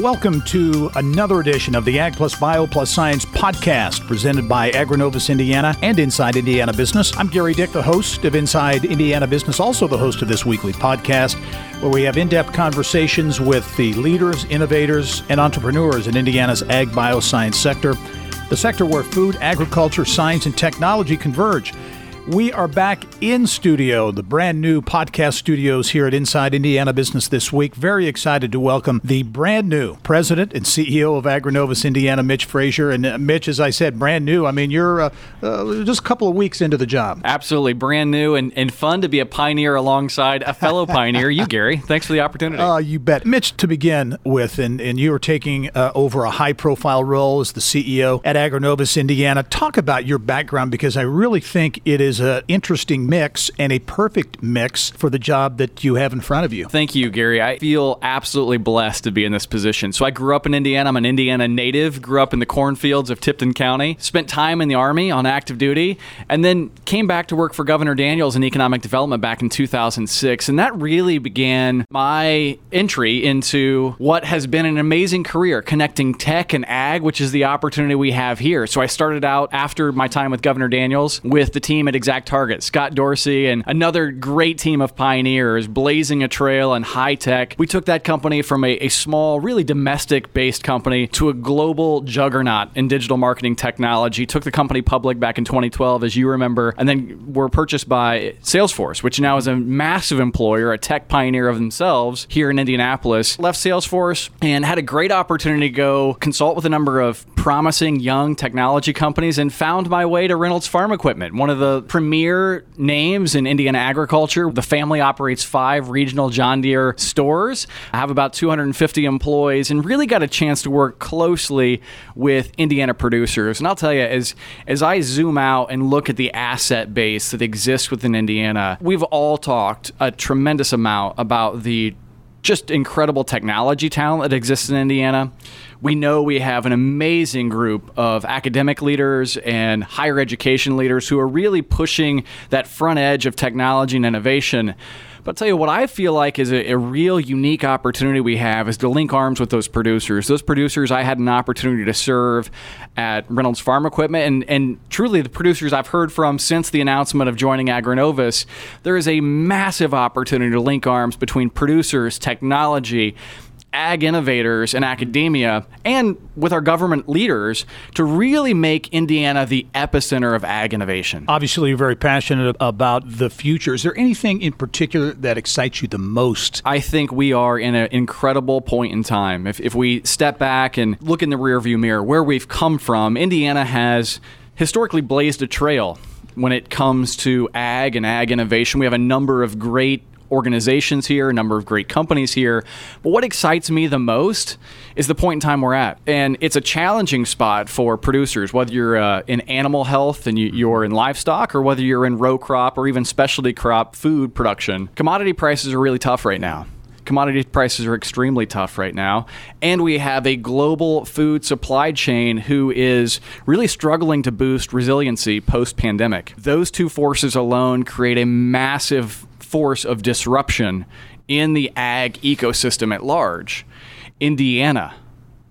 Welcome to another edition of the Ag Plus Bio Plus Science podcast presented by AgriNovus Indiana and Inside Indiana Business. I'm Gerry Dick, the host of Inside Indiana Business, also the host of this weekly podcast where we have in depth conversations with the leaders, innovators, and entrepreneurs in Indiana's ag bioscience sector, the sector where food, agriculture, science, and technology converge. We are back in studio, the brand new podcast studios here at Inside Indiana Business this week. Very excited to welcome the brand new president and CEO of AgriNovus Indiana, Mitch Frazier. And uh, Mitch, as I said, brand new. I mean, you're uh, uh, just a couple of weeks into the job. Absolutely, brand new and, and fun to be a pioneer alongside a fellow pioneer, you, Gerry. Thanks for the opportunity. Uh, you bet. Mitch, to begin with, and, and you are taking uh, over a high profile role as the CEO at AgriNovus Indiana. Talk about your background because I really think it is is an interesting mix and a perfect mix for the job that you have in front of you. Thank you, Gerry. I feel absolutely blessed to be in this position. So I grew up in Indiana. I'm an Indiana native, grew up in the cornfields of Tipton County, spent time in the Army on active duty, and then came back to work for Governor Daniels in economic development back in 2006. And that really began my entry into what has been an amazing career connecting tech and ag, which is the opportunity we have here. So I started out after my time with Governor Daniels with the team at ExactTarget, Scott Dorsey, and another great team of pioneers blazing a trail in high tech. We took that company from a, a small, really domestic based company to a global juggernaut in digital marketing technology. Took the company public back in 2012, as you remember, and then were purchased by Salesforce, which now is a massive employer, a tech pioneer of themselves here in Indianapolis. Left Salesforce and had a great opportunity to go consult with a number of promising young technology companies and found my way to Reynolds Farm Equipment, one of the premier names in Indiana agriculture. The family operates five regional John Deere stores. I have about 250 employees and really got a chance to work closely with Indiana producers. And I'll tell you, as, as I zoom out and look at the asset base that exists within Indiana, we've all talked a tremendous amount about the just incredible technology talent that exists in Indiana. We know we have an amazing group of academic leaders and higher education leaders who are really pushing that front edge of technology and innovation. But I'll tell you what I feel like is a, a, real unique opportunity we have is to link arms with those producers. Those producers I had an opportunity to serve at Reynolds Farm Equipment, and, and truly the producers I've heard from since the announcement of joining AgriNovus, there is a massive opportunity to link arms between producers, technology, ag innovators and academia and with our government leaders to really make Indiana the epicenter of ag innovation. Obviously, you're very passionate about the future. Is there anything in particular that excites you the most? I think we are in an incredible point in time. If, if we step back and look in the rearview mirror, where we've come from, Indiana has historically blazed a trail when it comes to ag and ag innovation. We have a number of great organizations here, a number of great companies here. But what excites me the most is the point in time we're at. And it's a challenging spot for producers, whether you're uh, in animal health and you, are in livestock, or whether you're in row crop or even specialty crop food production. Commodity prices are really tough right now. Commodity prices are extremely tough right now. And we have a global food supply chain who is really struggling to boost resiliency post pandemic. Those two forces alone create a massive force of disruption in the ag ecosystem at large. Indiana,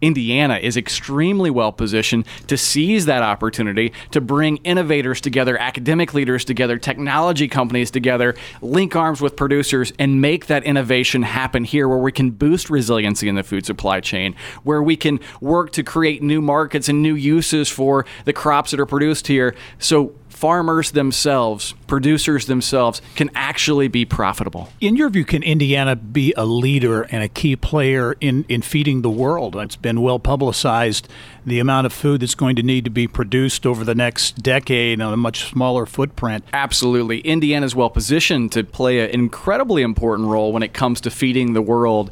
Indiana is extremely well positioned to seize that opportunity to bring innovators together, academic leaders together, technology companies together, link arms with producers, and make that innovation happen here where we can boost resiliency in the food supply chain, where we can work to create new markets and new uses for the crops that are produced here. So farmers themselves, producers themselves, can actually be profitable. In your view, can Indiana be a leader and a key player in, in feeding the world? It's been well publicized the amount of food that's going to need to be produced over the next decade on a much smaller footprint. Absolutely. Indiana is well positioned to play an incredibly important role when it comes to feeding the world.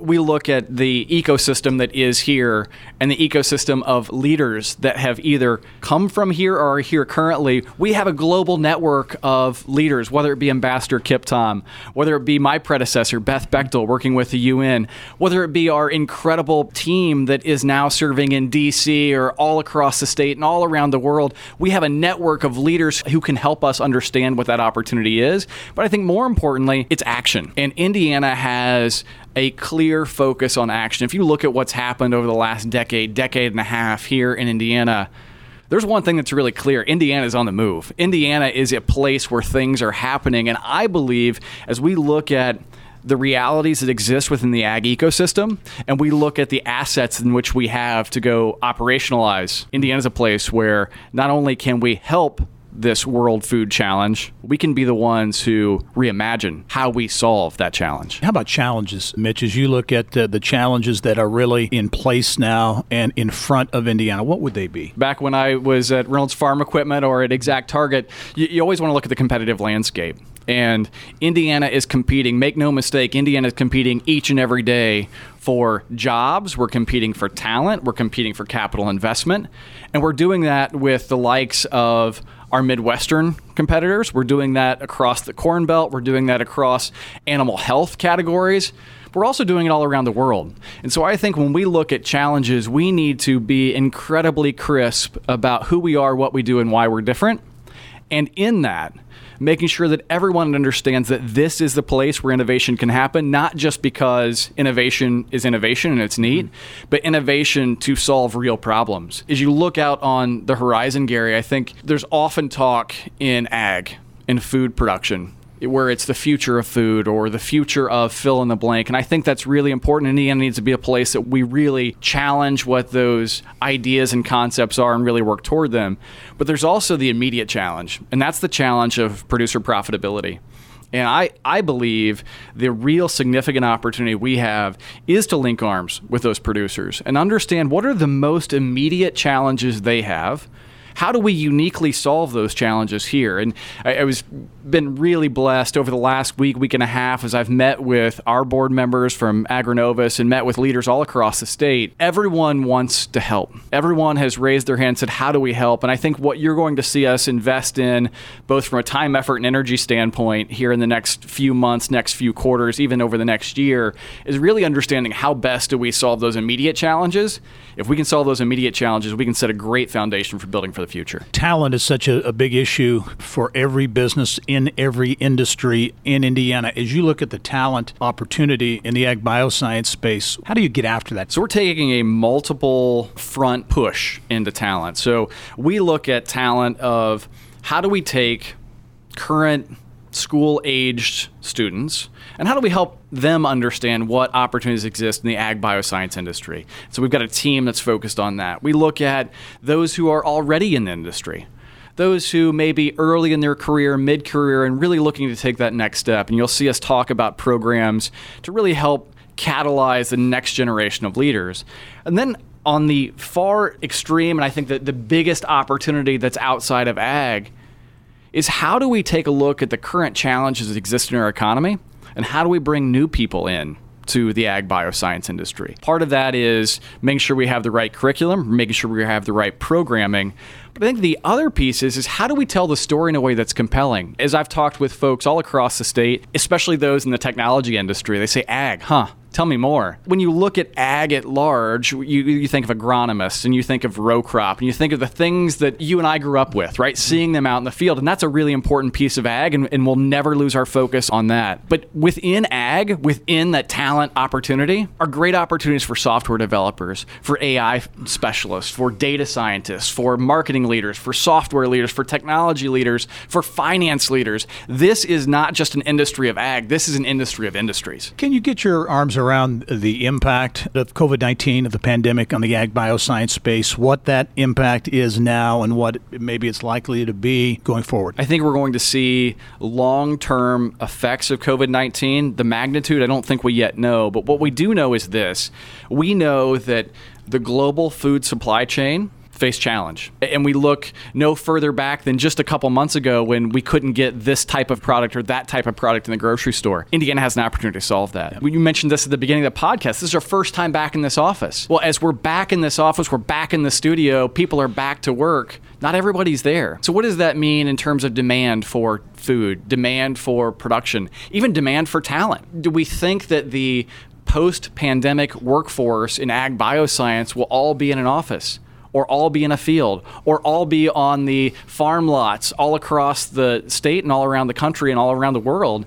We look at the ecosystem that is here and the ecosystem of leaders that have either come from here or are here currently. We have a global network network of leaders, whether it be Ambassador Kip Tom, whether it be my predecessor, Beth Bechtel, working with the UN, whether it be our incredible team that is now serving in DC or all across the state and all around the world. We have a network of leaders who can help us understand what that opportunity is. But I think more importantly, it's action. And Indiana has a clear focus on action. If you look at what's happened over the last decade, decade and a half here in Indiana, there's one thing that's really clear Indiana is on the move. Indiana is a place where things are happening. And I believe as we look at the realities that exist within the ag ecosystem and we look at the assets in which we have to go operationalize, Indiana's a place where not only can we help this World Food Challenge, we can be the ones who reimagine how we solve that challenge. How about challenges, Mitch? As you look at uh, the challenges that are really in place now and in front of Indiana, what would they be? Back when I was at Reynolds Farm Equipment or at ExactTarget, you, you always want to look at the competitive landscape. And Indiana is competing, make no mistake, Indiana is competing each and every day for jobs. We're competing for talent. We're competing for capital investment. And we're doing that with the likes of our Midwestern competitors. We're doing that across the Corn Belt. We're doing that across animal health categories. We're also doing it all around the world. And so I think when we look at challenges, we need to be incredibly crisp about who we are, what we do, and why we're different. And in that, making sure that everyone understands that this is the place where innovation can happen, not just because innovation is innovation and it's neat, mm-hmm. but innovation to solve real problems. As you look out on the horizon, Gerry, I think there's often talk in ag, in food production, where it's the future of food or the future of fill in the blank. And I think that's really important. And Indiana needs to be a place that we really challenge what those ideas and concepts are and really work toward them. But there's also the immediate challenge, and that's the challenge of producer profitability. And I, I believe the real significant opportunity we have is to link arms with those producers and understand what are the most immediate challenges they have how do we uniquely solve those challenges here? And I, I was been really blessed over the last week, week and a half, as I've met with our board members from AgriNovus and met with leaders all across the state. Everyone wants to help. Everyone has raised their hand and said, How do we help? And I think what you're going to see us invest in, both from a time, effort, and energy standpoint here in the next few months, next few quarters, even over the next year, is really understanding how best do we solve those immediate challenges. If we can solve those immediate challenges, we can set a great foundation for building for the future. Talent is such a, a big issue for every business in every industry in Indiana. As you look at the talent opportunity in the ag bioscience space, how do you get after that? So we're taking a multiple front push into talent. So we look at talent of how do we take current school aged students and how do we help them understand what opportunities exist in the ag bioscience industry? So we've got a team that's focused on that. We look at those who are already in the industry those who may be early in their career mid-career and really looking to take that next step. And you'll see us talk about programs to really help catalyze the next generation of leaders. And then on the far extreme and i think that the biggest opportunity that's outside of ag is how do we take a look at the current challenges that exist in our economy and how do we bring new people in to the ag bioscience industry. Part of that is making sure we have the right curriculum, making sure we have the right programming. But I think the other piece is, is how do we tell the story in a way that's compelling? As I've talked with folks all across the state, especially those in the technology industry, they say, ag, huh? Tell me more. When you look at ag at large, you, you think of agronomists and you think of row crop and you think of the things that you and I grew up with, right? Seeing them out in the field. And that's a really important piece of ag, and, and we'll never lose our focus on that. But within ag, within that talent opportunity, are great opportunities for software developers, for AI specialists, for data scientists, for marketing leaders, for software leaders, for technology leaders, for finance leaders. This is not just an industry of ag, this is an industry of industries. Can you get your arms around the impact of COVID 19, of the pandemic on the ag bioscience space, what that impact is now and what maybe it's likely to be going forward? I think we're going to see long term effects of COVID 19. The magnitude, I don't think we yet know, but what we do know is this we know that the global food supply chain face challenge. And we look no further back than just a couple months ago when we couldn't get this type of product or that type of product in the grocery store. Indiana has an opportunity to solve that. Yeah. You mentioned this at the beginning of the podcast. This is our first time back in this office. Well, as we're back in this office, we're back in the studio, people are back to work. Not everybody's there. So, what does that mean in terms of demand for food, demand for production, even demand for talent? Do we think that the post pandemic workforce in ag bioscience will all be in an office? Or all be in a field, or all be on the farm lots all across the state and all around the country and all around the world.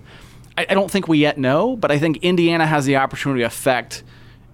I, I don't think we yet know, but I think Indiana has the opportunity to affect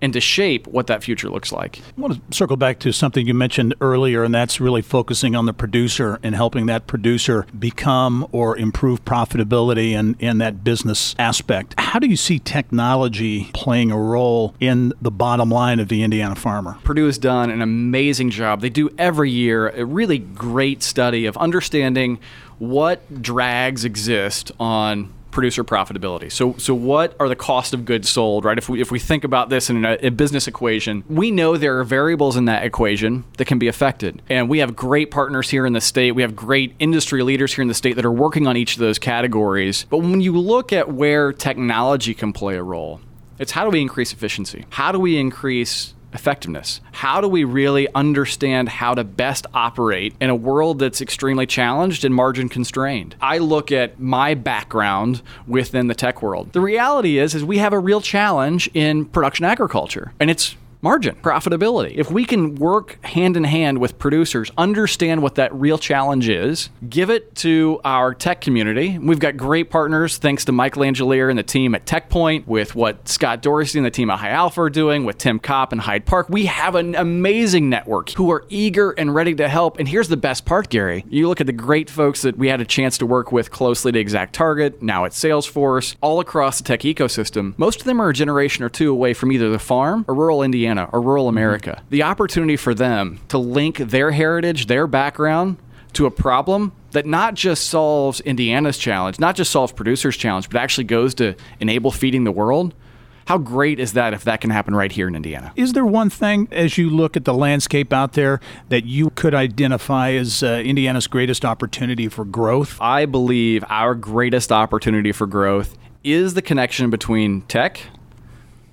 and to shape what that future looks like. I want to circle back to something you mentioned earlier, and that's really focusing on the producer and helping that producer become or improve profitability and in that business aspect. How do you see technology playing a role in the bottom line of the Indiana farmer? Purdue has done an amazing job. They do every year a really great study of understanding what drags exist on producer profitability. So, so what are the cost of goods sold, right? If we if we think about this in a, a, business equation, we know there are variables in that equation that can be affected, and we have great partners here in the state. We have great industry leaders here in the state that are working on each of those categories. But when you look at where technology can play a role, it's how do we increase efficiency? How do we increase effectiveness? How do we really understand how to best operate in a world that's extremely challenged and margin constrained? I look at my background within the tech world. The reality is is we have a real challenge in production agriculture and it's margin, profitability. If we can work hand in hand with producers, understand what that real challenge is, give it to our tech community. We've got great partners, thanks to Mike Langellier and the team at TechPoint, with what Scott Dorsey and the team at High Alpha are doing, with Tim Kopp and Hyde Park. We have an amazing network who are eager and ready to help. And here's the best part, Gerry. You look at the great folks that we had a chance to work with closely to ExactTarget, now at Salesforce, all across the tech ecosystem. Most of them are a generation or two away from either the farm or rural Indiana Indiana or rural mm-hmm. America. The opportunity for them to link their heritage, their background to a problem that not just solves Indiana's challenge, not just solves producers' challenge, but actually goes to enable feeding the world. How great is that if that can happen right here in Indiana? Is there one thing, as you look at the landscape out there, that you could identify as uh, Indiana's greatest opportunity for growth? I believe our greatest opportunity for growth is the connection between tech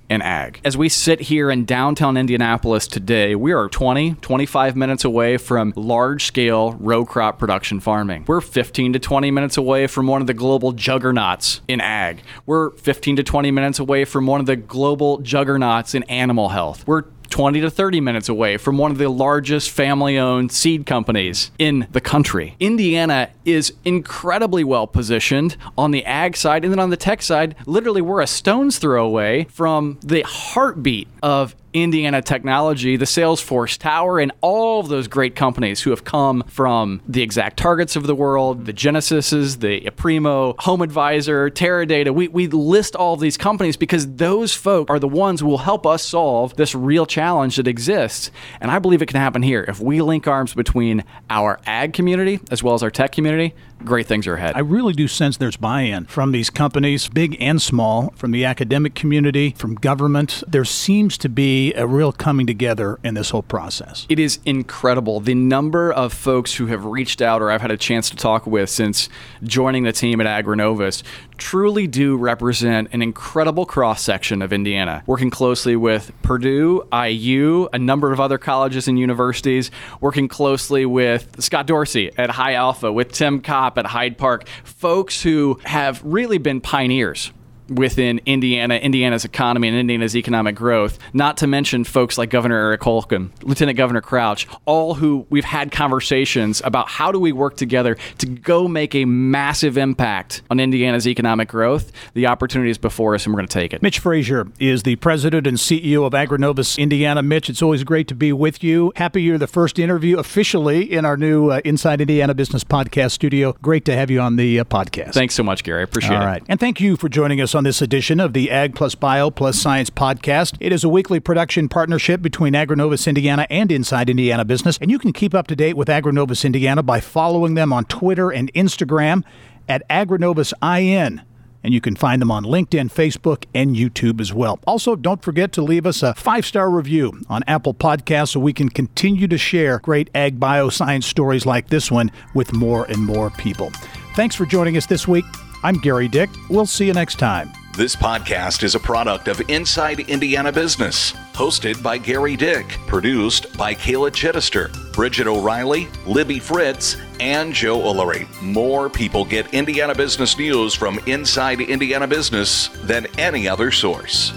and ag. As we sit here in downtown Indianapolis today, we are 20, 25 minutes away from large scale row crop production farming. We're 15 to 20 minutes away from one of the global juggernauts in ag. We're 15 to 20 minutes away from one of the global juggernauts in animal health. We're 20 to 30 minutes away from one of the largest family owned seed companies in the country. Indiana is incredibly well positioned on the ag side and then on the tech side. Literally, we're a stone's throw away from the heartbeat of Indiana Technology, the Salesforce Tower, and all of those great companies who have come from the ExactTargets of the world, the Genesyses, the Aprimo, Home Advisor, Teradata. We, we list all of these companies because those folk are the ones who will help us solve this real challenge that exists. And I believe it can happen here. If we link arms between our ag community as well as our tech community, great things are ahead. I really do sense there's buy in from these companies, big and small, from the academic community, from government. There seems to be a real coming together in this whole process. It is incredible. The number of folks who have reached out or I've had a chance to talk with since joining the team at AgriNovus truly do represent an incredible cross section of Indiana, working closely with Purdue, IU, a number of other colleges and universities, working closely with Scott Dorsey at High Alpha, with Tim Kopp at Hyde Park, folks who have really been pioneers within Indiana, Indiana's economy, and Indiana's economic growth. Not to mention folks like Governor Eric Holcomb, Lieutenant Governor Crouch, all who we've had conversations about how do we work together to go make a massive impact on Indiana's economic growth. The opportunity is before us, and we're going to take it. Mitch Frazier is the president and CEO of AgriNovus Indiana. Mitch, it's always great to be with you. Happy you're the first interview officially in our new uh, Inside Indiana Business Podcast studio. Great to have you on the uh, podcast. Thanks so much, Gerry. I appreciate all it. All right, and thank you for joining on this edition of the Ag Plus Bio Plus Science podcast. It is a weekly production partnership between AgriNovus Indiana and Inside Indiana Business, and you can keep up to date with AgriNovus Indiana by following them on Twitter and Instagram at AgriNovusIN and you can find them on LinkedIn, Facebook, and YouTube as well. Also, don't forget to leave us a five star review on Apple Podcasts so we can continue to share great ag bioscience stories like this one with more and more people. Thanks for joining us this week. I'm Gerry Dick. We'll see you next time. This podcast is a product of Inside Indiana Business, hosted by Gerry Dick, produced by Kayla Chittister, Bridget O'Reilly, Libby Fritz, and Joe Ullery. More people get Indiana business news from Inside Indiana Business than any other source.